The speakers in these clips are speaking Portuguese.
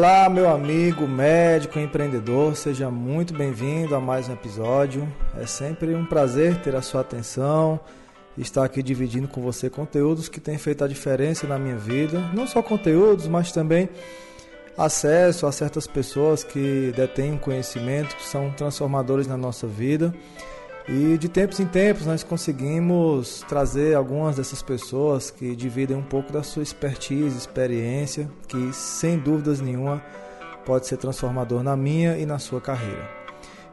Olá, meu amigo médico empreendedor, seja muito bem-vindo a mais um episódio. É sempre um prazer ter a sua atenção estar aqui dividindo com você conteúdos que têm feito a diferença na minha vida. Não só conteúdos, mas também acesso a certas pessoas que detêm conhecimento, que são transformadores na nossa vida. E de tempos em tempos nós conseguimos trazer algumas dessas pessoas que dividem um pouco da sua expertise, experiência, que sem dúvidas nenhuma pode ser transformador na minha e na sua carreira.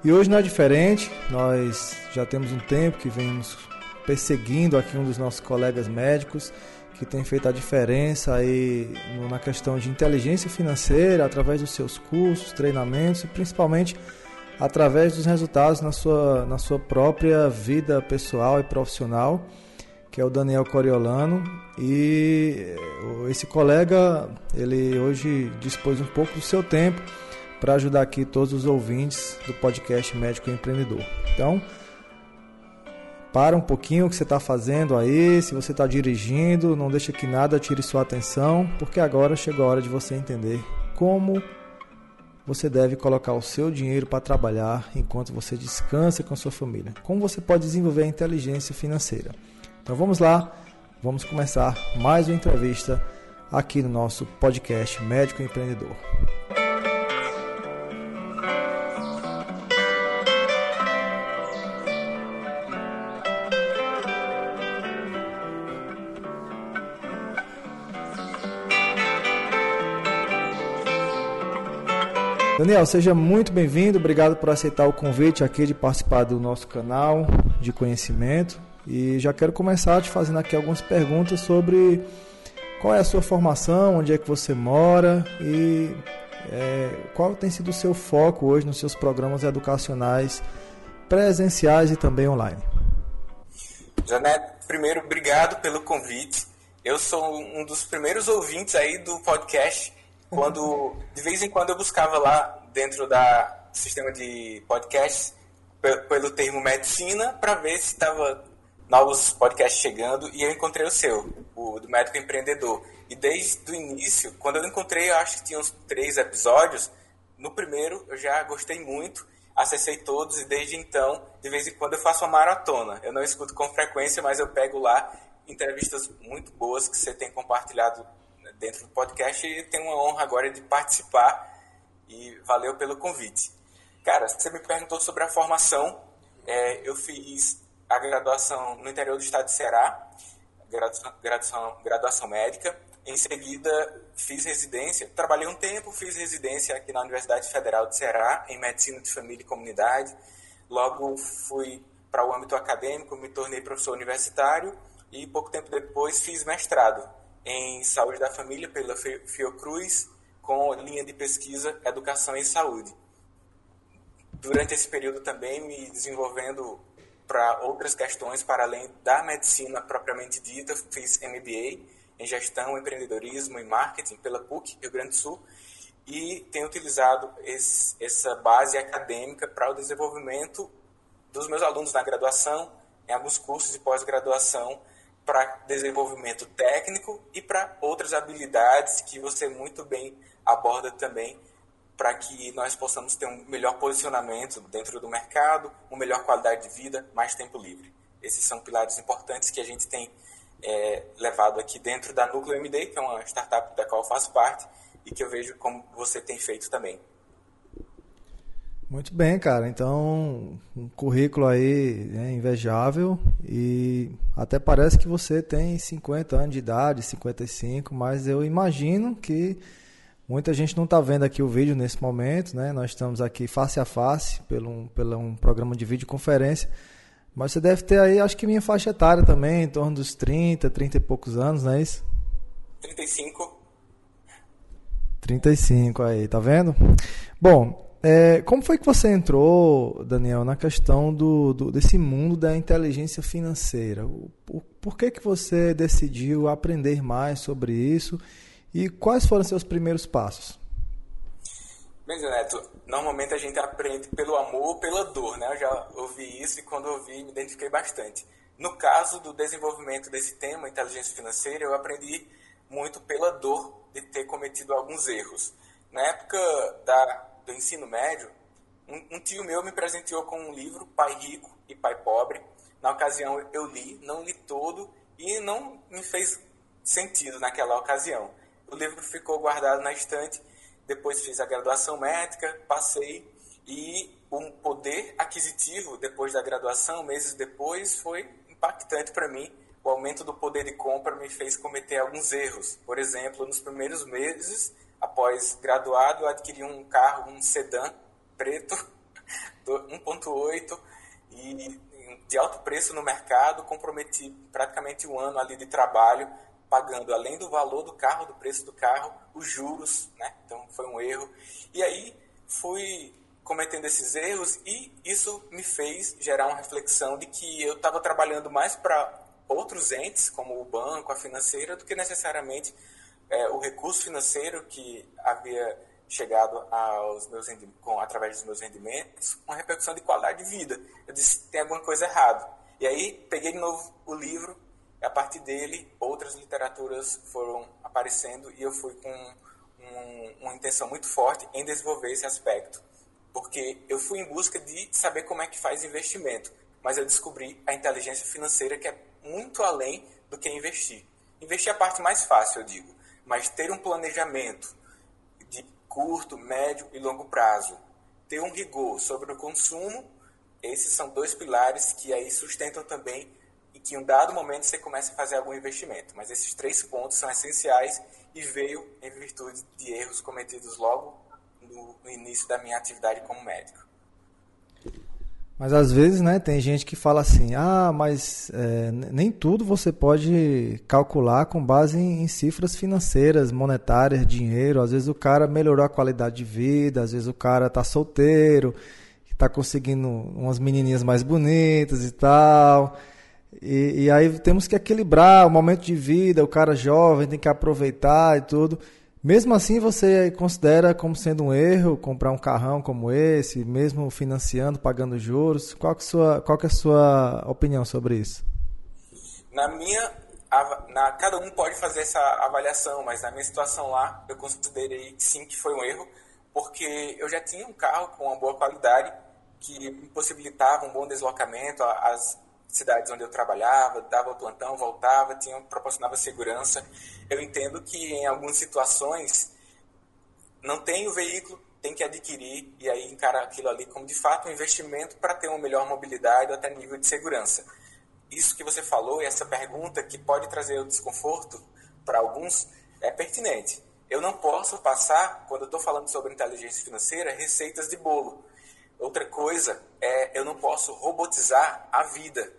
E hoje não é diferente, nós já temos um tempo que vemos perseguindo aqui um dos nossos colegas médicos que tem feito a diferença aí na questão de inteligência financeira através dos seus cursos, treinamentos e principalmente através dos resultados na sua, na sua própria vida pessoal e profissional, que é o Daniel Coriolano. E esse colega, ele hoje dispôs um pouco do seu tempo para ajudar aqui todos os ouvintes do podcast Médico Empreendedor. Então, para um pouquinho o que você está fazendo aí, se você está dirigindo, não deixa que nada tire sua atenção, porque agora chegou a hora de você entender como você deve colocar o seu dinheiro para trabalhar enquanto você descansa com a sua família. Como você pode desenvolver a inteligência financeira. Então vamos lá, vamos começar mais uma entrevista aqui no nosso podcast Médico Empreendedor. Daniel, seja muito bem-vindo. Obrigado por aceitar o convite aqui de participar do nosso canal de conhecimento. E já quero começar te fazendo aqui algumas perguntas sobre qual é a sua formação, onde é que você mora e é, qual tem sido o seu foco hoje nos seus programas educacionais presenciais e também online. Janete, primeiro, obrigado pelo convite. Eu sou um dos primeiros ouvintes aí do podcast quando de vez em quando eu buscava lá dentro da sistema de podcasts pelo termo medicina para ver se estava novos podcasts chegando e eu encontrei o seu, o do médico empreendedor. E desde o início, quando eu encontrei, eu acho que tinha uns três episódios. No primeiro eu já gostei muito, acessei todos e desde então, de vez em quando eu faço uma maratona. Eu não escuto com frequência, mas eu pego lá entrevistas muito boas que você tem compartilhado dentro do podcast e tenho uma honra agora de participar e valeu pelo convite. Cara, você me perguntou sobre a formação. É, eu fiz a graduação no interior do estado de Ceará, graduação, graduação, graduação médica. Em seguida, fiz residência. Trabalhei um tempo, fiz residência aqui na Universidade Federal de Ceará, em Medicina de Família e Comunidade. Logo, fui para o âmbito acadêmico, me tornei professor universitário e pouco tempo depois fiz mestrado em Saúde da Família pela Fiocruz, com linha de pesquisa Educação e Saúde. Durante esse período também me desenvolvendo para outras questões para além da medicina propriamente dita, fiz MBA em Gestão, Empreendedorismo e Marketing pela PUC Rio Grande do Sul e tenho utilizado esse, essa base acadêmica para o desenvolvimento dos meus alunos na graduação, em alguns cursos de pós-graduação para desenvolvimento técnico e para outras habilidades que você muito bem aborda também para que nós possamos ter um melhor posicionamento dentro do mercado, uma melhor qualidade de vida, mais tempo livre. Esses são pilares importantes que a gente tem é, levado aqui dentro da Núcleo MD, que é uma startup da qual eu faço parte e que eu vejo como você tem feito também. Muito bem, cara. Então, um currículo aí é invejável e até parece que você tem 50 anos de idade, 55, mas eu imagino que muita gente não está vendo aqui o vídeo nesse momento, né? Nós estamos aqui face a face pelo um, pelo um programa de videoconferência, mas você deve ter aí, acho que minha faixa etária também, em torno dos 30, 30 e poucos anos, não é isso? 35. 35 aí, tá vendo? Bom, é, como foi que você entrou, Daniel, na questão do, do, desse mundo da inteligência financeira? Por que, que você decidiu aprender mais sobre isso e quais foram seus primeiros passos? Bem, Zé Neto, normalmente a gente aprende pelo amor ou pela dor, né? Eu já ouvi isso e quando ouvi me identifiquei bastante. No caso do desenvolvimento desse tema, inteligência financeira, eu aprendi muito pela dor de ter cometido alguns erros na época da, do ensino médio, um, um tio meu me presenteou com um livro, Pai Rico e Pai Pobre. Na ocasião eu li, não li todo e não me fez sentido naquela ocasião. O livro ficou guardado na estante, depois fiz a graduação médica, passei e o poder aquisitivo depois da graduação, meses depois, foi impactante para mim. O aumento do poder de compra me fez cometer alguns erros. Por exemplo, nos primeiros meses, após graduado, eu adquiri um carro, um sedã preto, 1.8 e de alto preço no mercado, comprometi praticamente um ano ali de trabalho, pagando além do valor do carro, do preço do carro, os juros, né? Então foi um erro. E aí fui cometendo esses erros e isso me fez gerar uma reflexão de que eu estava trabalhando mais para outros entes, como o banco, a financeira, do que necessariamente é, o recurso financeiro que havia chegado aos meus com, através dos meus rendimentos, uma repercussão de qualidade de vida. Eu disse, tem alguma coisa errada. E aí peguei de novo o livro, e a partir dele outras literaturas foram aparecendo e eu fui com um, uma intenção muito forte em desenvolver esse aspecto porque eu fui em busca de saber como é que faz investimento, mas eu descobri a inteligência financeira que é muito além do que investir. Investir é a parte mais fácil, eu digo, mas ter um planejamento de curto, médio e longo prazo, ter um rigor sobre o consumo, esses são dois pilares que aí sustentam também e que em um dado momento você começa a fazer algum investimento. Mas esses três pontos são essenciais e veio em virtude de erros cometidos logo no, início da minha atividade como médico. Mas às vezes, né, tem gente que fala assim, ah, mas é, nem tudo você pode calcular com base em, em, cifras financeiras, monetárias, dinheiro. Às vezes o cara melhorou a qualidade de vida, às vezes o cara tá solteiro, está conseguindo umas menininhas mais bonitas e tal. E, e aí temos que equilibrar o momento de vida, o cara jovem tem que aproveitar e tudo. Mesmo assim, você considera como sendo um erro comprar um carrão como esse, mesmo financiando, pagando juros? Qual que, é sua, qual que é a sua opinião sobre isso? Na minha, na, cada um pode fazer essa avaliação, mas na minha situação lá, eu considerei sim que foi um erro, porque eu já tinha um carro com uma boa qualidade que possibilitava um bom deslocamento, as, cidades onde eu trabalhava, dava plantão, voltava, tinha, proporcionava segurança. Eu entendo que em algumas situações não tem o veículo, tem que adquirir e aí encarar aquilo ali como de fato um investimento para ter uma melhor mobilidade até nível de segurança. Isso que você falou e essa pergunta que pode trazer o desconforto para alguns é pertinente. Eu não posso passar, quando eu estou falando sobre inteligência financeira, receitas de bolo. Outra coisa é eu não posso robotizar a vida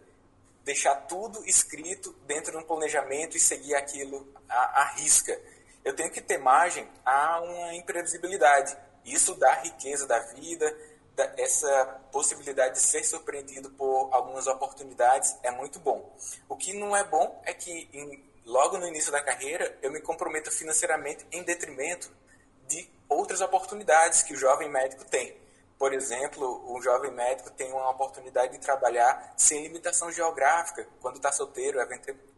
deixar tudo escrito dentro de um planejamento e seguir aquilo à, à risca. Eu tenho que ter margem a uma imprevisibilidade. Isso dá riqueza da vida, dá essa possibilidade de ser surpreendido por algumas oportunidades é muito bom. O que não é bom é que em, logo no início da carreira eu me comprometo financeiramente em detrimento de outras oportunidades que o jovem médico tem. Por exemplo, um jovem médico tem uma oportunidade de trabalhar sem limitação geográfica, quando está solteiro,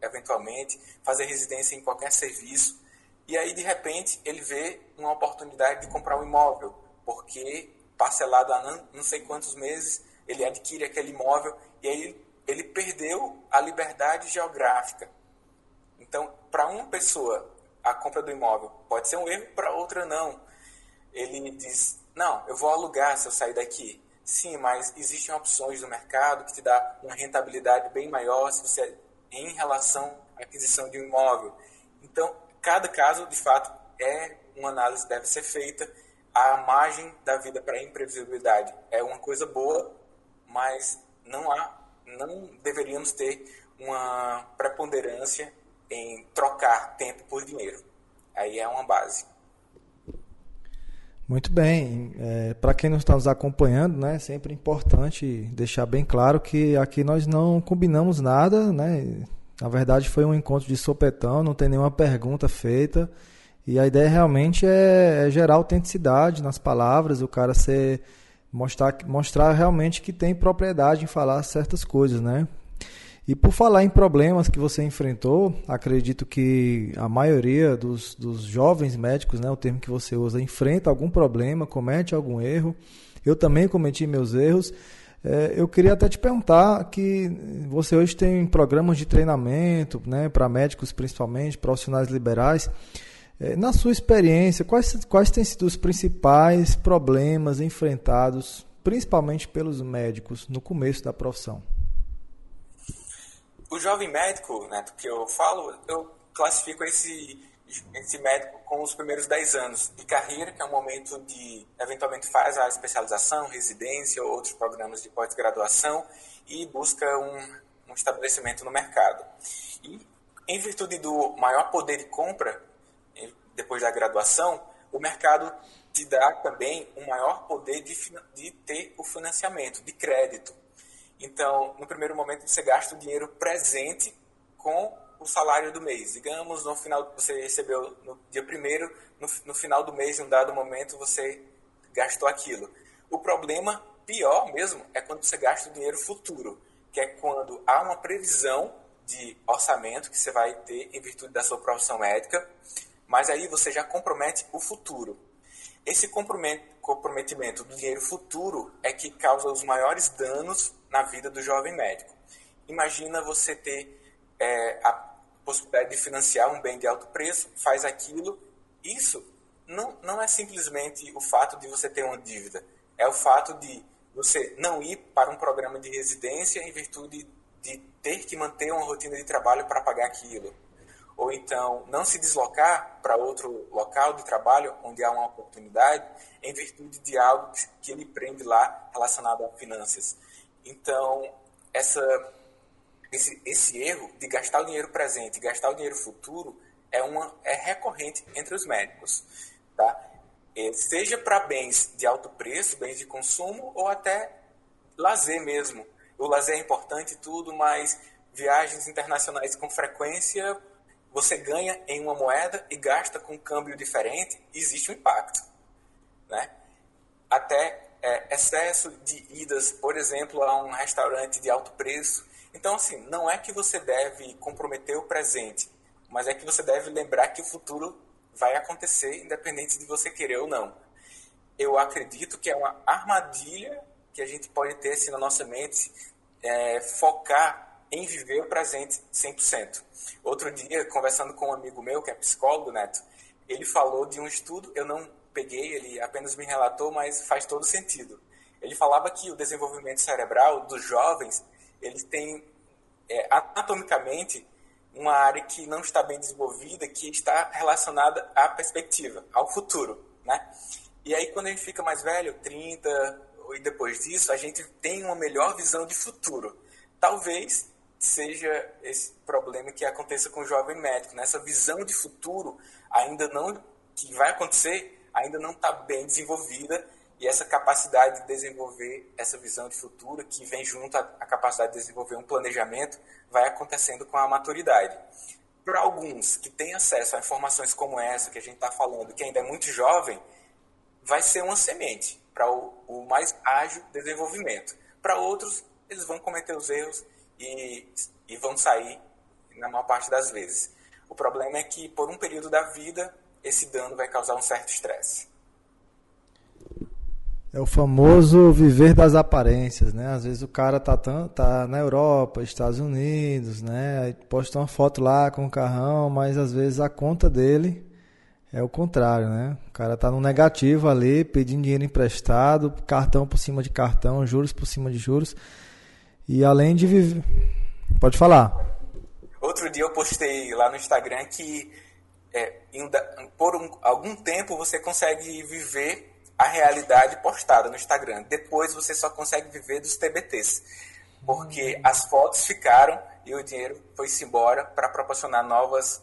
eventualmente, fazer residência em qualquer serviço. E aí, de repente, ele vê uma oportunidade de comprar um imóvel, porque parcelado há não sei quantos meses, ele adquire aquele imóvel e aí ele perdeu a liberdade geográfica. Então, para uma pessoa, a compra do imóvel pode ser um erro, para outra não. Ele diz, não, eu vou alugar se eu sair daqui. Sim, mas existem opções no mercado que te dá uma rentabilidade bem maior se você em relação à aquisição de um imóvel. Então, cada caso, de fato, é uma análise que deve ser feita. A margem da vida para imprevisibilidade é uma coisa boa, mas não há, não deveríamos ter uma preponderância em trocar tempo por dinheiro. Aí é uma base. Muito bem. É, Para quem não está nos acompanhando, né, é sempre importante deixar bem claro que aqui nós não combinamos nada, né? Na verdade foi um encontro de sopetão, não tem nenhuma pergunta feita. E a ideia realmente é, é gerar autenticidade nas palavras, o cara ser mostrar, mostrar realmente que tem propriedade em falar certas coisas, né? E por falar em problemas que você enfrentou, acredito que a maioria dos, dos jovens médicos, né, o termo que você usa, enfrenta algum problema, comete algum erro. Eu também cometi meus erros. É, eu queria até te perguntar que você hoje tem programas de treinamento, né, para médicos principalmente, profissionais liberais. É, na sua experiência, quais, quais têm sido os principais problemas enfrentados, principalmente pelos médicos, no começo da profissão? O jovem médico, né, que eu falo, eu classifico esse, esse médico com os primeiros 10 anos de carreira, que é um momento de, eventualmente faz a especialização, residência ou outros programas de pós-graduação e busca um, um estabelecimento no mercado. E, em virtude do maior poder de compra, depois da graduação, o mercado te dá também um maior poder de, de ter o financiamento, de crédito. Então, no primeiro momento, você gasta o dinheiro presente com o salário do mês. Digamos, no final, você recebeu no dia primeiro, no, no final do mês, em um dado momento, você gastou aquilo. O problema pior mesmo é quando você gasta o dinheiro futuro, que é quando há uma previsão de orçamento que você vai ter em virtude da sua profissão médica, mas aí você já compromete o futuro. Esse comprometimento do dinheiro futuro é que causa os maiores danos na vida do jovem médico. Imagina você ter é, a possibilidade de financiar um bem de alto preço, faz aquilo. Isso não, não é simplesmente o fato de você ter uma dívida, é o fato de você não ir para um programa de residência em virtude de ter que manter uma rotina de trabalho para pagar aquilo. Ou então não se deslocar para outro local de trabalho onde há uma oportunidade em virtude de algo que ele prende lá relacionado a finanças. Então, essa, esse, esse erro de gastar o dinheiro presente e gastar o dinheiro futuro é, uma, é recorrente entre os médicos. Tá? É, seja para bens de alto preço, bens de consumo, ou até lazer mesmo. O lazer é importante e tudo, mas viagens internacionais com frequência, você ganha em uma moeda e gasta com um câmbio diferente, existe um impacto. Né? Até é, excesso de idas, por exemplo, a um restaurante de alto preço. Então, assim, não é que você deve comprometer o presente, mas é que você deve lembrar que o futuro vai acontecer, independente de você querer ou não. Eu acredito que é uma armadilha que a gente pode ter assim, na nossa mente, é, focar em viver o presente 100%. Outro dia, conversando com um amigo meu, que é psicólogo, Neto, ele falou de um estudo, eu não peguei, ele apenas me relatou, mas faz todo sentido. Ele falava que o desenvolvimento cerebral dos jovens, eles têm é, anatomicamente uma área que não está bem desenvolvida, que está relacionada à perspectiva, ao futuro, né? E aí quando a gente fica mais velho, 30 e depois disso, a gente tem uma melhor visão de futuro. Talvez seja esse problema que aconteça com o jovem médico, nessa né? visão de futuro ainda não que vai acontecer ainda não está bem desenvolvida e essa capacidade de desenvolver essa visão de futuro, que vem junto à capacidade de desenvolver um planejamento, vai acontecendo com a maturidade. Para alguns que têm acesso a informações como essa que a gente está falando, que ainda é muito jovem, vai ser uma semente para o, o mais ágil desenvolvimento. Para outros, eles vão cometer os erros e, e vão sair na maior parte das vezes. O problema é que, por um período da vida, esse dano vai causar um certo estresse. É o famoso viver das aparências, né? Às vezes o cara tá, tá na Europa, Estados Unidos, né? Aí posta uma foto lá com o carrão, mas às vezes a conta dele é o contrário, né? O cara tá no negativo ali, pedindo dinheiro emprestado, cartão por cima de cartão, juros por cima de juros. E além de viver. Pode falar. Outro dia eu postei lá no Instagram que é, por um, algum tempo você consegue viver a realidade postada no Instagram. Depois você só consegue viver dos TBTs. Porque hum. as fotos ficaram e o dinheiro foi-se embora para proporcionar novas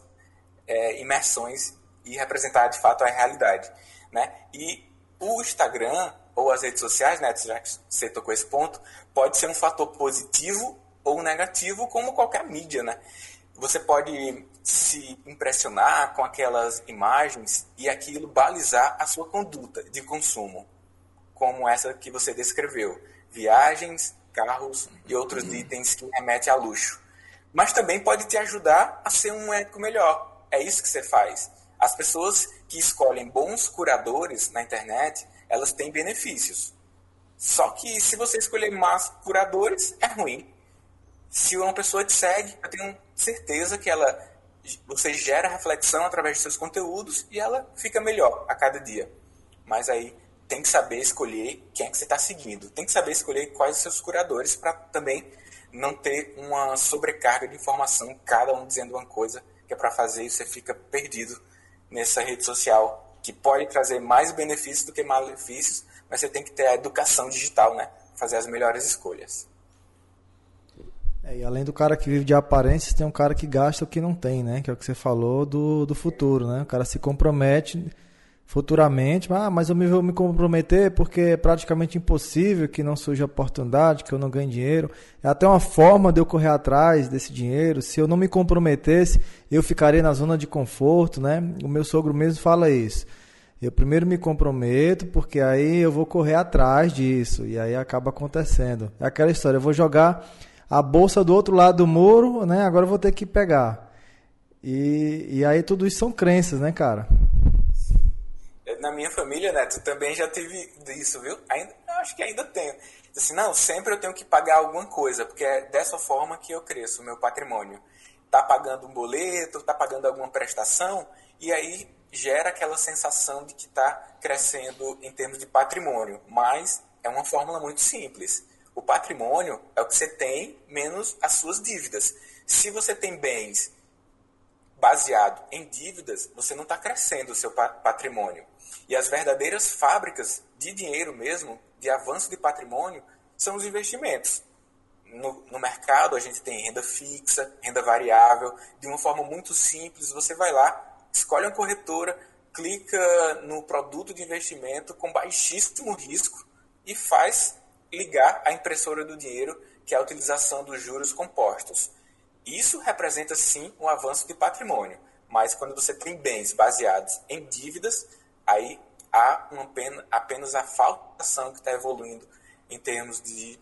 é, imersões e representar de fato a realidade. Né? E o Instagram ou as redes sociais, né, já que você tocou esse ponto, pode ser um fator positivo ou negativo, como qualquer mídia. Né? Você pode se impressionar com aquelas imagens e aquilo balizar a sua conduta de consumo, como essa que você descreveu. Viagens, carros e outros itens que remetem a luxo. mas também pode te ajudar a ser um médico melhor. É isso que você faz. As pessoas que escolhem bons curadores na internet, elas têm benefícios. Só que se você escolher más curadores, é ruim. Se uma pessoa te segue, eu tenho certeza que ela você gera reflexão através dos seus conteúdos e ela fica melhor a cada dia. Mas aí tem que saber escolher quem é que você está seguindo. Tem que saber escolher quais os seus curadores para também não ter uma sobrecarga de informação, cada um dizendo uma coisa que é para fazer e você fica perdido nessa rede social, que pode trazer mais benefícios do que malefícios, mas você tem que ter a educação digital, né? Fazer as melhores escolhas. É, e além do cara que vive de aparências, tem um cara que gasta o que não tem, né? Que é o que você falou do, do futuro, né? O cara se compromete futuramente, ah, mas eu me vou me comprometer porque é praticamente impossível que não surja oportunidade, que eu não ganhe dinheiro. É até uma forma de eu correr atrás desse dinheiro. Se eu não me comprometesse, eu ficaria na zona de conforto, né? O meu sogro mesmo fala isso. Eu primeiro me comprometo, porque aí eu vou correr atrás disso. E aí acaba acontecendo. É aquela história, eu vou jogar a bolsa do outro lado do muro, né? Agora eu vou ter que pegar. E, e aí tudo isso são crenças, né, cara? na minha família, tu também já teve isso, viu? Ainda, acho que ainda tenho. Assim, não, sempre eu tenho que pagar alguma coisa, porque é dessa forma que eu cresço, o meu patrimônio. Tá pagando um boleto, tá pagando alguma prestação, e aí gera aquela sensação de que está crescendo em termos de patrimônio. Mas é uma fórmula muito simples. O patrimônio é o que você tem menos as suas dívidas. Se você tem bens baseado em dívidas, você não está crescendo o seu patrimônio. E as verdadeiras fábricas de dinheiro mesmo, de avanço de patrimônio, são os investimentos. No, no, mercado a gente tem renda fixa, renda variável, de uma forma muito simples. Você vai lá, escolhe uma corretora, clica no produto de investimento com baixíssimo risco e faz ligar a impressora do dinheiro, que é a utilização dos juros compostos. Isso representa sim um avanço de patrimônio, mas quando você tem bens baseados em dívidas, aí há uma pena, apenas a faltação que está evoluindo em termos de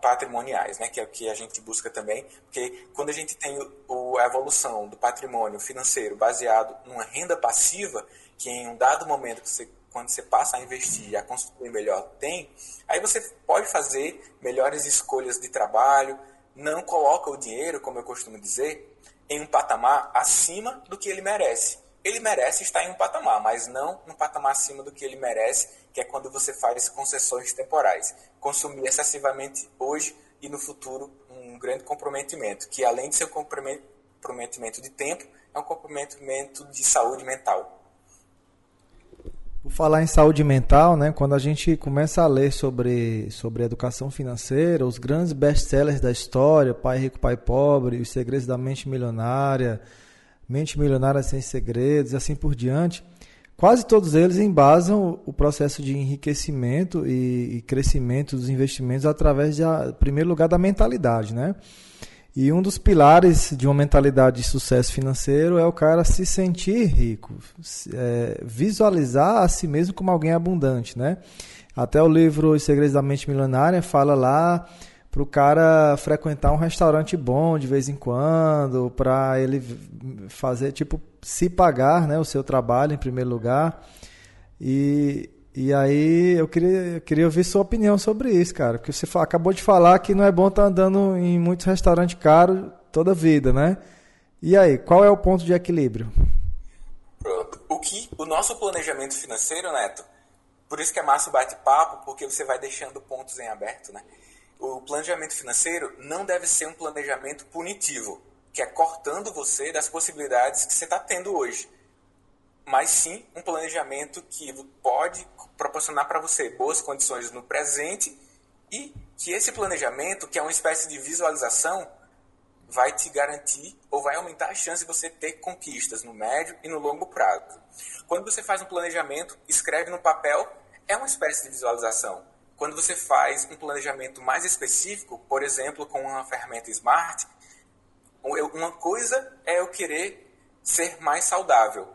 patrimoniais, né, que é o que a gente busca também, porque quando a gente tem a evolução do patrimônio financeiro baseado numa renda passiva, que em um dado momento você, quando você passa a investir e a construir melhor tem, aí você pode fazer melhores escolhas de trabalho, não coloca o dinheiro, como eu costumo dizer, em um patamar acima do que ele merece ele merece estar em um patamar, mas não um patamar acima do que ele merece, que é quando você faz concessões temporais. Consumir excessivamente hoje e no futuro um grande comprometimento, que além de ser um comprometimento de tempo, é um comprometimento de saúde mental. Por falar em saúde mental, né, quando a gente começa a ler sobre, sobre educação financeira, os grandes best-sellers da história, Pai Rico, Pai Pobre, Os Segredos da Mente Milionária, Mente Milionária Sem Segredos e assim por diante, quase todos eles embasam o processo de enriquecimento e, crescimento dos investimentos através, de, em primeiro lugar, da mentalidade, né? E um dos pilares de uma mentalidade de sucesso financeiro é o cara se sentir rico, é, visualizar a si mesmo como alguém abundante, né? Até o livro Os Segredos da Mente Milionária fala lá para o cara frequentar um restaurante bom de vez em quando, para ele fazer, tipo, se pagar né, o seu trabalho em primeiro lugar. E, e aí eu queria, eu queria ouvir sua opinião sobre isso, cara. Porque você acabou de falar que não é bom estar tá andando em muitos restaurantes caros toda a vida, né? E aí, qual é o ponto de equilíbrio? Pronto. O que o nosso planejamento financeiro, Neto, por isso que é massa o bate-papo, porque você vai deixando pontos em aberto, né? o planejamento financeiro não deve ser um planejamento punitivo, que é cortando você das possibilidades que você está tendo hoje. Mas sim um planejamento que pode proporcionar para você boas condições no presente e que esse planejamento, que é uma espécie de visualização, vai te garantir ou vai aumentar a chance de você ter conquistas no médio e no longo prazo. Quando você faz um planejamento, escreve no papel, é uma espécie de visualização quando você faz um planejamento mais específico, por exemplo, com uma ferramenta Smart, uma coisa é eu querer ser mais saudável.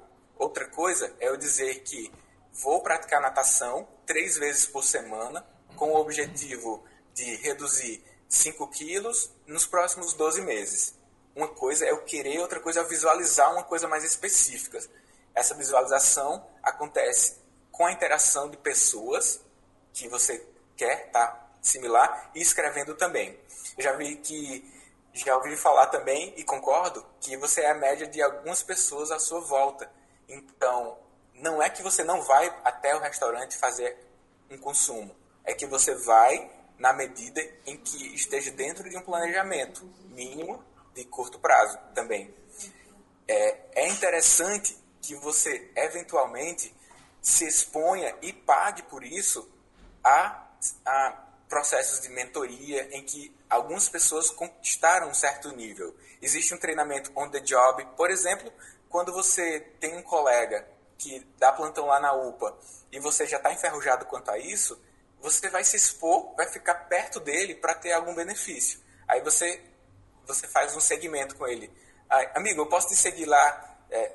Outra coisa é eu dizer que vou praticar natação três vezes por semana com o objetivo de reduzir 5 quilos nos próximos 12 meses. uma coisa é o querer, outra coisa é visualizar uma coisa mais específica. Essa visualização acontece com a interação de pessoas que você quer tá similar e escrevendo também. Eu já vi que já ouvi falar também e concordo que você é a média de algumas pessoas à sua volta. Então, não é que você não vai até o restaurante fazer um consumo, é que você vai na medida em que esteja dentro de um planejamento mínimo de curto prazo também. É, é interessante que você eventualmente se exponha e pague por isso a, a processos de mentoria em que algumas pessoas conquistaram um certo nível. Existe um treinamento on the job, por exemplo, quando você tem um colega que dá plantão lá na UPA e você já está enferrujado quanto a isso, você vai se expor, vai ficar perto dele para ter algum benefício. Aí você você faz um segmento com ele. Amigo, eu posso te seguir lá, é,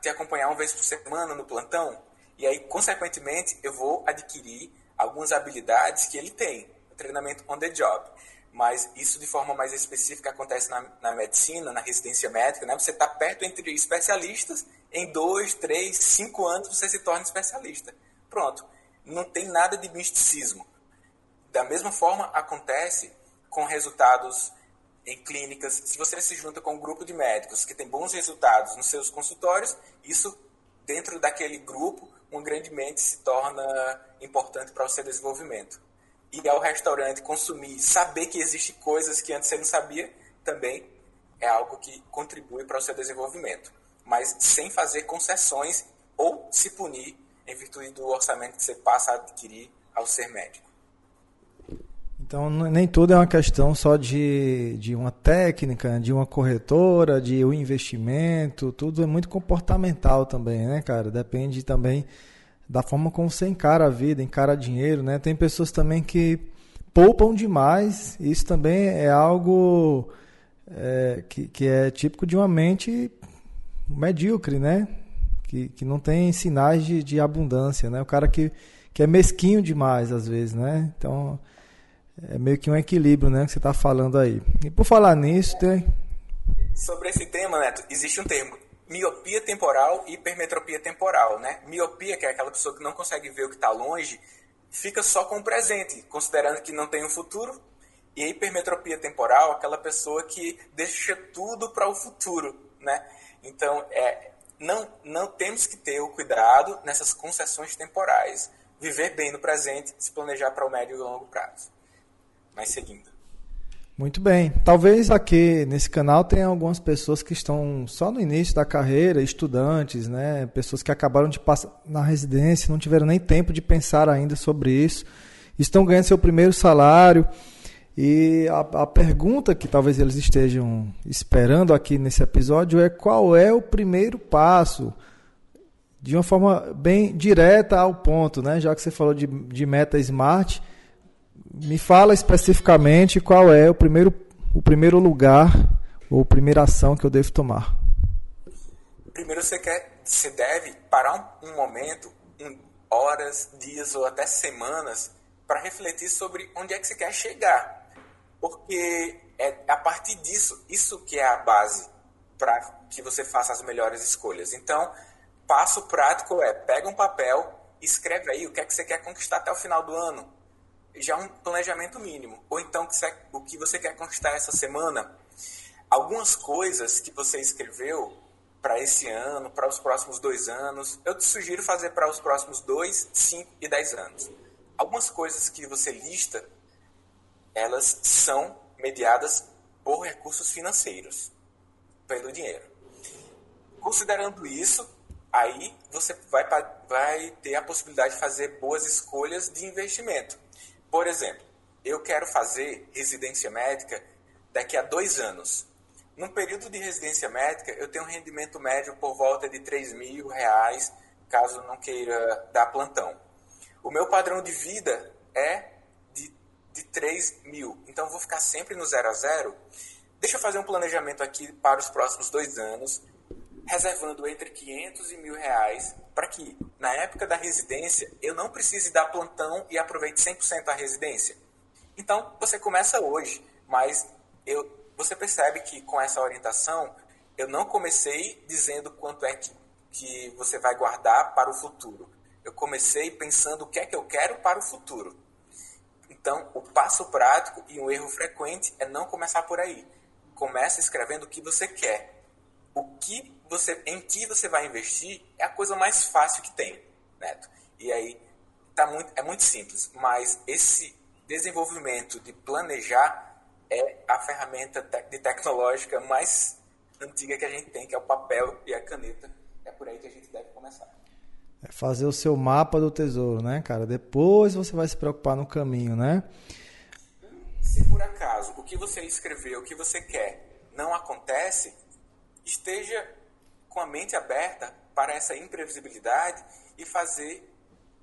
te acompanhar uma vez por semana no plantão? E aí, consequentemente, eu vou adquirir algumas habilidades que ele tem, treinamento on the job. Mas isso de forma mais específica acontece na, na medicina, na residência médica, né? Você está perto entre especialistas, em dois, três, cinco anos você se torna especialista. Pronto. Não tem nada de misticismo. Da mesma forma acontece com resultados em clínicas, se você se junta com um grupo de médicos que tem bons resultados nos seus consultórios, isso dentro daquele grupo, um grande mente se torna importante para o seu desenvolvimento. E ao restaurante consumir, saber que existem coisas que antes você não sabia, também é algo que contribui para o seu desenvolvimento. Mas sem fazer concessões ou se punir em virtude do orçamento que você passa a adquirir ao ser médico. Então, nem tudo é uma questão só de, de uma técnica, de uma corretora, de um investimento, tudo é muito comportamental também, né, cara? Depende também da forma como você encara a vida, encara dinheiro, né? Tem pessoas também que poupam demais, isso também é algo é, que, que é típico de uma mente medíocre, né? Que, que não tem sinais de, de abundância, né? O cara que, que é mesquinho demais, às vezes, né? Então é meio que um equilíbrio, né, que você está falando aí. E por falar nisso, tem... Sobre esse tema, Neto, existe um termo, miopia temporal e hipermetropia temporal, né? Miopia, que é aquela pessoa que não consegue ver o que está longe, fica só com o presente, considerando que não tem um futuro. E a hipermetropia temporal, aquela pessoa que deixa tudo para o futuro, né? Então, é, não, não temos que ter o cuidado nessas concessões temporais. Viver bem no presente, se planejar para o médio e longo prazo mas seguindo. Muito bem. Talvez aqui nesse canal tenha algumas pessoas que estão só no início da carreira, estudantes, né? Pessoas que acabaram de passar na residência, não tiveram nem tempo de pensar ainda sobre isso, estão ganhando seu primeiro salário. E a, a pergunta que talvez eles estejam esperando aqui nesse episódio é qual é o primeiro passo? De uma forma bem direta ao ponto, né? Já que você falou de, de meta smart, me fala especificamente qual é o primeiro, o primeiro lugar ou primeira ação que eu devo tomar. Primeiro você quer, você deve parar um, um momento, horas, dias ou até semanas para refletir sobre onde é que você quer chegar, porque é a partir disso, isso que é a base para que você faça as melhores escolhas. Então, passo prático é pega um papel, escreve aí o que é que você quer conquistar até o final do ano já um planejamento mínimo. Ou então o que você quer conquistar essa semana, algumas coisas que você escreveu para esse ano, para os próximos dois anos, eu te sugiro fazer para os próximos dois, cinco e dez anos. Algumas coisas que você lista, elas são mediadas por recursos financeiros, pelo dinheiro. Considerando isso, aí você vai, vai ter a possibilidade de fazer boas escolhas de investimento. Por exemplo, eu quero fazer residência médica daqui a dois anos. Num período de residência médica, eu tenho um rendimento médio por volta de 3 mil reais, caso não queira dar plantão. O meu padrão de vida é de, de 3 mil, então vou ficar sempre no zero a zero. Deixa eu fazer um planejamento aqui para os próximos dois anos, reservando entre 500 e mil reais para que, na época da residência, eu não precise dar plantão e aproveite 100% a residência. Então, você começa hoje, mas eu você percebe que com essa orientação eu não comecei dizendo quanto é que, que você vai guardar para o futuro. Eu comecei pensando o que é que eu quero para o futuro. Então, o passo prático e um erro frequente é não começar por aí. Comece escrevendo o que você quer. O que você, em que você vai investir é a coisa mais fácil que tem, Neto. E aí tá muito, é muito simples, mas esse desenvolvimento de planejar é a ferramenta de tecnológica mais antiga que a gente tem, que é o papel e a caneta. É por aí que a gente deve começar. É fazer o seu mapa do tesouro, né, cara? Depois você vai se preocupar no caminho, né? Se por acaso o que você escreveu, o que você quer, não acontece, esteja com a mente aberta para essa imprevisibilidade e fazer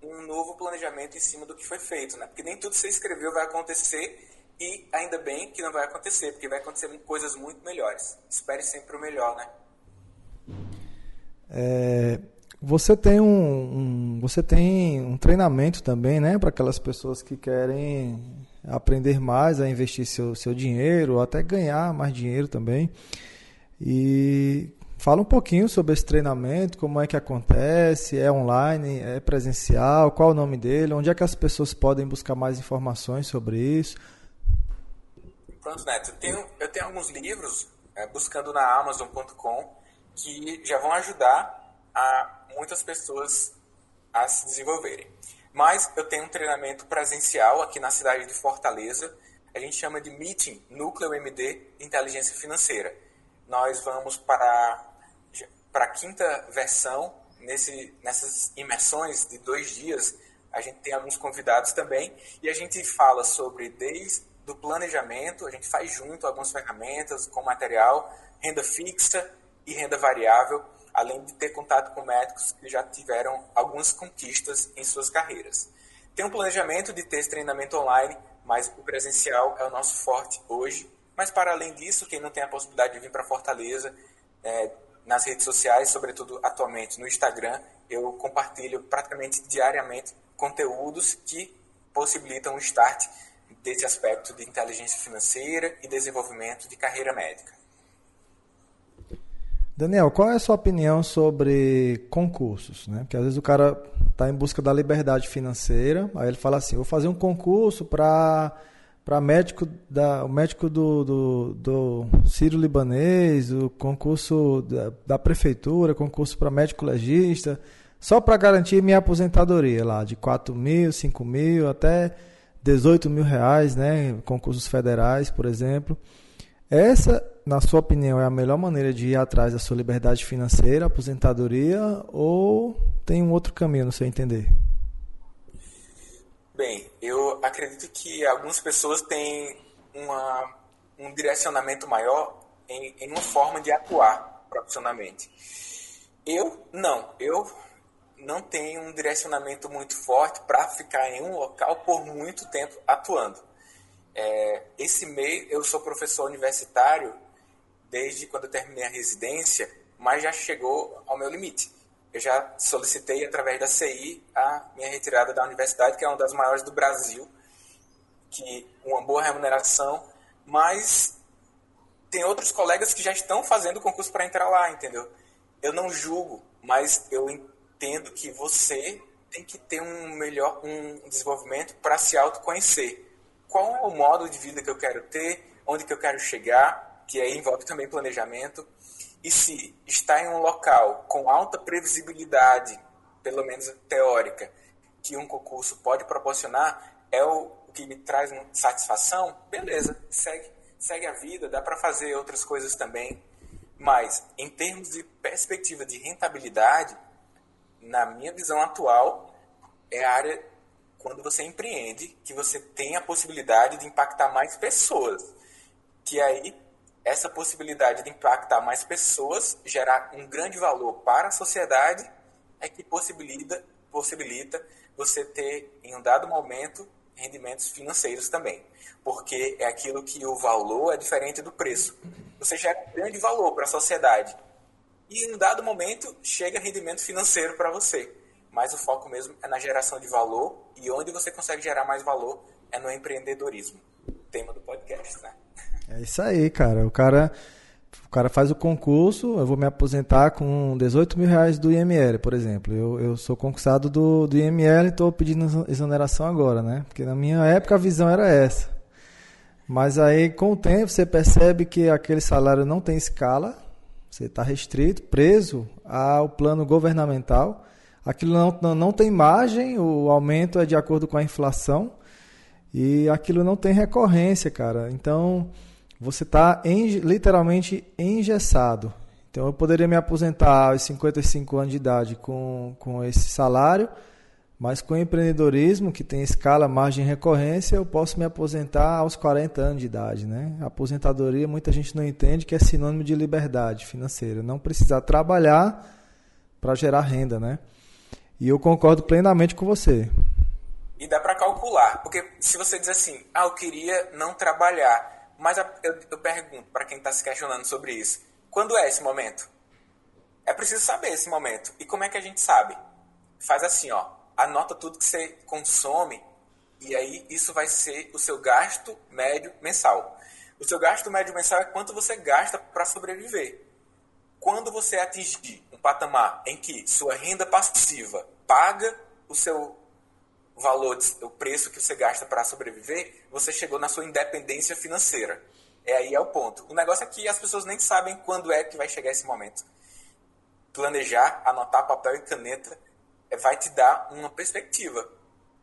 um novo planejamento em cima do que foi feito, né? Porque nem tudo que você escreveu vai acontecer e ainda bem que não vai acontecer, porque vai acontecer coisas muito melhores. Espere sempre o melhor, né? É, você tem um, um, você tem um treinamento também, né, para aquelas pessoas que querem aprender mais a investir seu, seu dinheiro, até ganhar mais dinheiro também. E fala um pouquinho sobre esse treinamento, como é que acontece, é online, é presencial, qual o nome dele, onde é que as pessoas podem buscar mais informações sobre isso. Pronto, Neto. Eu tenho, eu tenho alguns livros, é, buscando na Amazon.com, que já vão ajudar a muitas pessoas a se desenvolverem. Mas eu tenho um treinamento presencial aqui na cidade de Fortaleza. A gente chama de Meeting Núcleo MD Inteligência Financeira. Nós vamos para, para a quinta versão, nesse, nessas imersões de dois dias. A gente tem alguns convidados também e a gente fala sobre desde do planejamento, a gente faz junto algumas ferramentas com material, renda fixa e renda variável, além de ter contato com médicos que já tiveram algumas conquistas em suas carreiras. Tem um planejamento de ter esse treinamento online, mas o presencial é o nosso forte hoje. Mas para além disso, quem não tem a possibilidade de vir para Fortaleza, é, nas redes sociais, sobretudo atualmente no Instagram, eu compartilho praticamente diariamente conteúdos que possibilitam o start desse aspecto de inteligência financeira e desenvolvimento de carreira médica. Daniel, qual é a sua opinião sobre concursos? Né? Porque às vezes o cara está em busca da liberdade financeira, aí ele fala assim: vou fazer um concurso para para médico da o médico do, do, do Sírio Libanês, o concurso da, da prefeitura, concurso para médico legista, só para garantir minha aposentadoria lá de 4 mil, 5 mil, até 18 mil reais, né, concursos federais, por exemplo. Essa, na sua opinião, é a melhor maneira de ir atrás da sua liberdade financeira, aposentadoria, ou tem um outro caminho, no seu entender? Bem, eu acredito que algumas pessoas têm uma, um direcionamento maior em, em uma forma de atuar profissionalmente. Eu não, eu não tem um direcionamento muito forte para ficar em um local por muito tempo atuando. É, esse meio, eu sou professor universitário desde quando eu terminei a residência, mas já chegou ao meu limite. Eu já solicitei através da CI a minha retirada da universidade, que é uma das maiores do Brasil, que uma boa remuneração, mas tem outros colegas que já estão fazendo concurso para entrar lá, entendeu? Eu não julgo, mas eu entendo que você tem que ter um melhor um desenvolvimento para se autoconhecer. Qual é o modo de vida que eu quero ter, onde que eu quero chegar, que aí envolve também planejamento. E se está em um local com alta previsibilidade, pelo menos teórica, que um concurso pode proporcionar, é o que me traz satisfação, beleza, segue, segue a vida, dá para fazer outras coisas também. Mas, em termos de perspectiva de rentabilidade, na minha visão atual, é a área quando você empreende que você tem a possibilidade de impactar mais pessoas. Que aí essa possibilidade de impactar mais pessoas, gerar um grande valor para a sociedade, é que possibilita, possibilita você ter, em um dado momento, rendimentos financeiros também. Porque é aquilo que o valor é diferente do preço. Você gera um grande valor para a sociedade e em um dado momento chega rendimento financeiro para você. Mas o foco mesmo é na geração de valor e onde você consegue gerar mais valor é no empreendedorismo. Tema do podcast, né? É isso aí, cara. O cara, o cara faz o concurso, eu vou me aposentar com 18 mil reais do IML, por exemplo. Eu, eu sou concursado do, do IML e estou pedindo exoneração agora, né? Porque na minha época a visão era essa. Mas aí, com o tempo, você percebe que aquele salário não tem escala, você está restrito, preso ao plano governamental. Aquilo não, não, não tem margem, o aumento é de acordo com a inflação e aquilo não tem recorrência, cara. Então, você está literalmente engessado. Então, eu poderia me aposentar aos 55 anos de idade com, com esse salário mas com empreendedorismo, que tem escala, margem e recorrência, eu posso me aposentar aos 40 anos de idade. Né? Aposentadoria, muita gente não entende que é sinônimo de liberdade financeira. Não precisar trabalhar para gerar renda. Né? E eu concordo plenamente com você. E dá para calcular. Porque se você diz assim, ah, eu queria não trabalhar. Mas eu, eu pergunto para quem está se questionando sobre isso: quando é esse momento? É preciso saber esse momento. E como é que a gente sabe? Faz assim, ó anota tudo que você consome e aí isso vai ser o seu gasto médio mensal. O seu gasto médio mensal é quanto você gasta para sobreviver. Quando você atingir um patamar em que sua renda passiva paga o seu valor, o preço que você gasta para sobreviver, você chegou na sua independência financeira. É aí é o ponto. O negócio é que as pessoas nem sabem quando é que vai chegar esse momento. Planejar, anotar papel e caneta é, vai te dar uma perspectiva.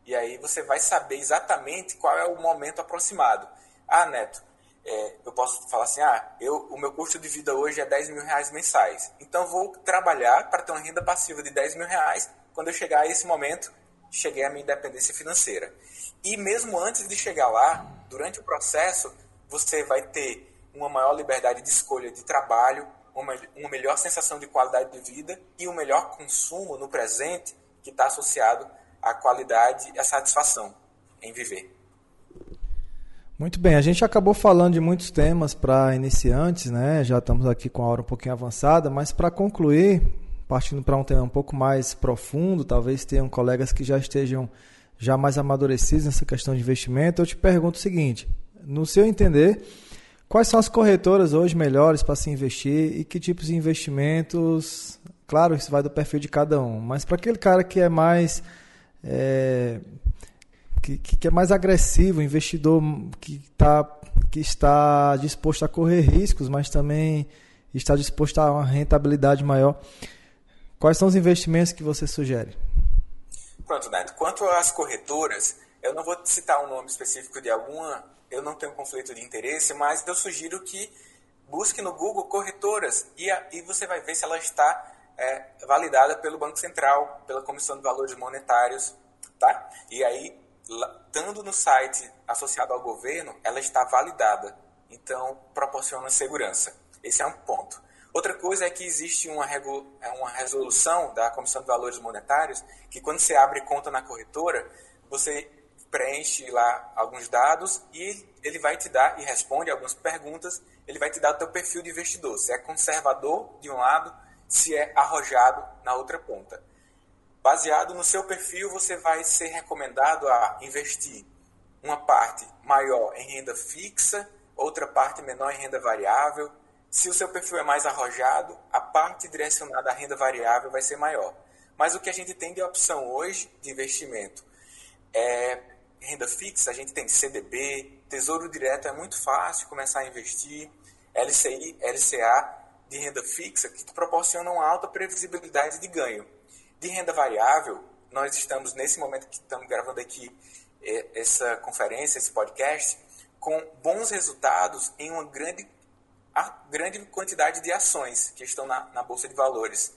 E aí você vai saber exatamente qual é o momento aproximado. Ah, Neto, é, eu posso falar assim, ah, eu, o meu custo de vida hoje é 10 mil reais mensais. Então vou trabalhar para ter uma renda passiva de 10 mil reais. Quando eu chegar a esse momento, cheguei à minha independência financeira. E mesmo antes de chegar lá, durante o processo, você vai ter uma maior liberdade de escolha de trabalho, uma, uma melhor sensação de qualidade de vida e um melhor consumo no presente que está associado à qualidade e à satisfação em viver. Muito bem, a gente acabou falando de muitos temas para iniciantes, né? Já estamos aqui com a hora um pouquinho avançada, mas para concluir, partindo para um tema um pouco mais profundo, talvez tenham colegas que já estejam já mais amadurecidos nessa questão de investimento, eu te pergunto o seguinte: no seu entender, Quais são as corretoras hoje melhores para se investir e que tipos de investimentos? Claro, isso vai do perfil de cada um, mas para aquele cara que é mais é, que, que é mais agressivo, investidor que, tá, que está disposto a correr riscos, mas também está disposto a uma rentabilidade maior. Quais são os investimentos que você sugere? Pronto, Neto. Quanto às corretoras, eu não vou citar um nome específico de alguma eu não tenho conflito de interesse, mas eu sugiro que busque no Google corretoras e, a, e você vai ver se ela está é, validada pelo Banco Central, pela Comissão de Valores Monetários, tá? E aí, estando no site associado ao governo, ela está validada. Então, proporciona segurança. Esse é um ponto. Outra coisa é que existe uma, é uma resolução da Comissão de Valores Monetários que quando você abre conta na corretora, você preenche lá alguns dados e ele vai te dar e responde algumas perguntas. Ele vai te dar o teu perfil de investidor, se é conservador de um lado, se é arrojado na outra ponta. Baseado no seu perfil, você vai ser recomendado a investir uma parte maior em renda fixa, outra parte menor em renda variável. Se o seu perfil é mais arrojado, a parte direcionada à renda variável vai ser maior. Mas o que a gente tem de opção hoje de investimento é renda fixa, a gente tem CDB, Tesouro Direto, é muito fácil começar a investir, LCI, LCA de renda fixa, que proporcionam alta previsibilidade de ganho. De renda variável, nós estamos, nesse momento que estamos gravando aqui é, essa conferência, esse podcast, com bons resultados em uma grande, grande quantidade de ações que estão na, na Bolsa de Valores.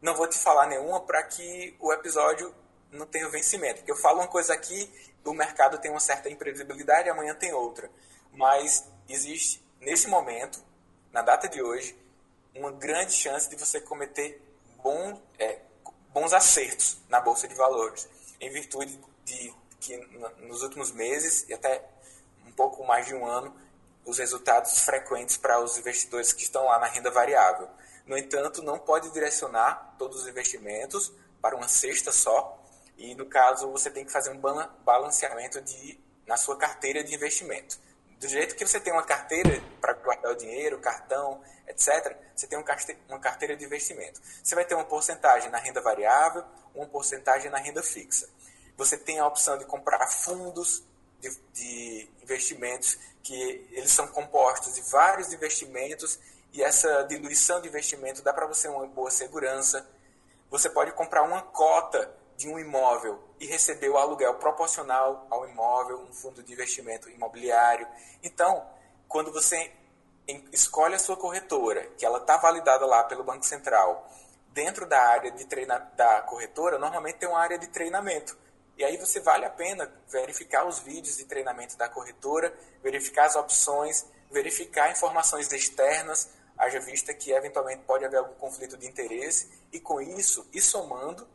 Não vou te falar nenhuma para que o episódio não tenha vencimento, porque eu falo uma coisa aqui o mercado tem uma certa imprevisibilidade, amanhã tem outra. Mas existe, nesse momento, na data de hoje, uma grande chance de você cometer bom, é, bons acertos na Bolsa de Valores, em virtude de que nos últimos meses e até um pouco mais de um ano, os resultados frequentes para os investidores que estão lá na renda variável. No entanto, não pode direcionar todos os investimentos para uma cesta só, e no caso você tem que fazer um balanceamento de, na sua carteira de investimento. Do jeito que você tem uma carteira para guardar o dinheiro, cartão, etc., você tem uma carteira de investimento. Você vai ter uma porcentagem na renda variável, uma porcentagem na renda fixa. Você tem a opção de comprar fundos de, de investimentos que eles são compostos de vários investimentos e essa diluição de investimento dá para você uma boa segurança. Você pode comprar uma cota de um imóvel e receber o aluguel proporcional ao imóvel, um fundo de investimento imobiliário. Então, quando você escolhe a sua corretora, que ela está validada lá pelo Banco Central, dentro da área de treina, da corretora, normalmente tem uma área de treinamento. E aí você vale a pena verificar os vídeos de treinamento da corretora, verificar as opções, verificar informações externas, haja vista que eventualmente pode haver algum conflito de interesse, e com isso, e somando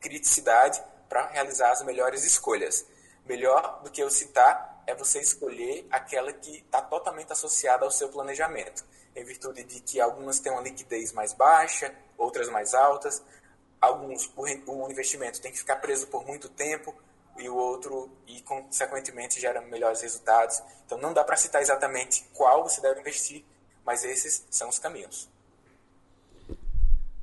criticidade para realizar as melhores escolhas. Melhor do que eu citar é você escolher aquela que está totalmente associada ao seu planejamento, em virtude de que algumas têm uma liquidez mais baixa, outras mais altas, alguns o, investimento tem que ficar preso por muito tempo e o outro e consequentemente gera melhores resultados. Então não dá para citar exatamente qual você deve investir, mas esses são os caminhos.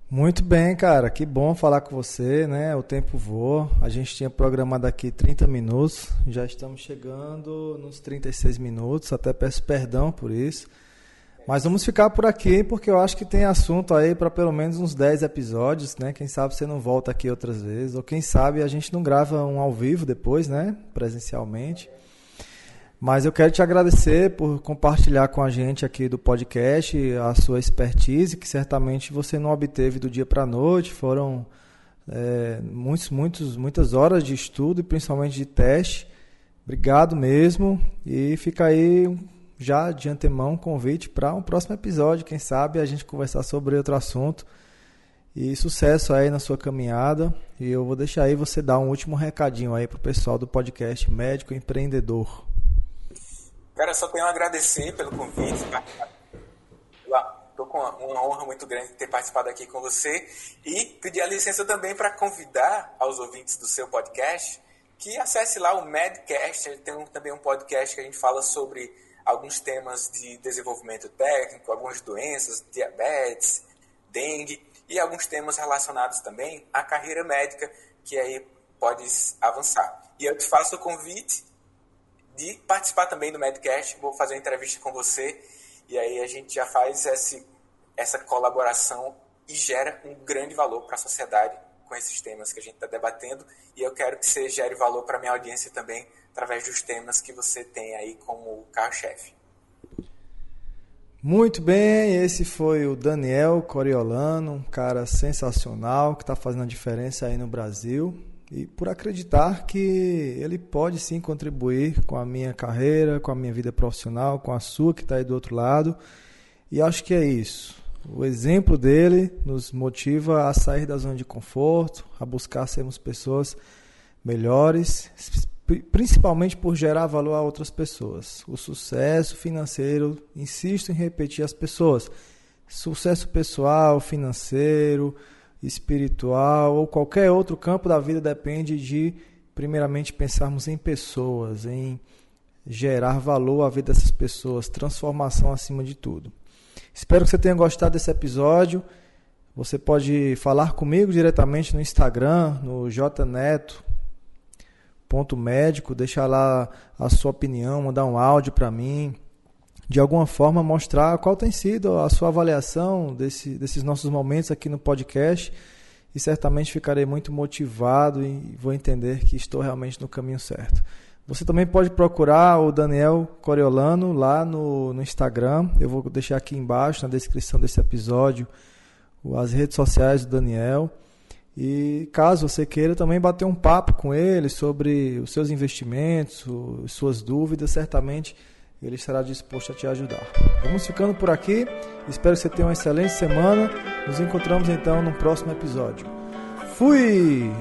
Muito bem, cara. Que bom falar com você, né? O tempo voa. A gente tinha programado aqui 30 minutos, já estamos chegando nos 36 minutos. Até peço perdão por isso. Mas vamos ficar por aqui porque eu acho que tem assunto aí para pelo menos uns 10 episódios, né? Quem sabe você não volta aqui outras vezes, ou quem sabe a gente não grava um ao vivo depois, né? Presencialmente. Mas eu quero te agradecer por compartilhar com a gente aqui do podcast a sua expertise, que certamente você não obteve do dia para a noite. Foram é, muitos, muitos, muitas horas de estudo e principalmente de teste. Obrigado mesmo. E fica aí já de antemão um convite para um próximo episódio. Quem sabe a gente conversar sobre outro assunto. E sucesso aí na sua caminhada. E eu vou deixar aí você dar um último recadinho aí para o pessoal do podcast Médico Empreendedor. Cara, só tenho a agradecer pelo convite. Estou com uma honra muito grande de ter participado aqui com você e pedir a licença também para convidar aos ouvintes do seu podcast que acesse lá o Medcast. Tem um, também um podcast que a gente fala sobre alguns temas de desenvolvimento técnico, algumas doenças, diabetes, dengue e alguns temas relacionados também à carreira médica que aí pode avançar. E eu te faço o convite de participar também do Medcast. Vou fazer uma entrevista com você e aí a gente já faz esse, essa colaboração e gera um grande valor para a sociedade com esses temas que a gente está debatendo. E eu quero que você gere valor para a minha audiência também através dos temas que você tem aí como carro-chefe. Muito bem, esse foi o Daniel Coriolano, um cara sensacional que está fazendo a diferença aí no Brasil e por acreditar que ele pode sim contribuir com a minha carreira, com a minha vida profissional, com a sua que está aí do outro lado. E acho que é isso. O exemplo dele nos motiva a sair da zona de conforto, a buscar sermos pessoas melhores, principalmente por gerar valor a outras pessoas. O sucesso financeiro, insisto em repetir as pessoas, sucesso pessoal, financeiro, espiritual ou qualquer outro campo da vida depende de, primeiramente, pensarmos em pessoas, em gerar valor à vida dessas pessoas, transformação acima de tudo. Espero que você tenha gostado desse episódio. Você pode falar comigo diretamente no Instagram, no jneto.médico, deixar lá a sua opinião, mandar um áudio para mim de alguma forma mostrar qual tem sido a sua avaliação desse, desses nossos momentos aqui no podcast e certamente ficarei muito motivado e vou entender que estou realmente no caminho certo. Você também pode procurar o Daniel Coriolano lá no, no Instagram. Eu vou deixar aqui embaixo na descrição desse episódio as redes sociais do Daniel. E caso você queira também bater um papo com ele sobre os seus investimentos, suas dúvidas, certamente ele estará disposto a te ajudar. Vamos ficando por aqui. Espero que você tenha uma excelente semana. Nos encontramos então no próximo episódio. Fui!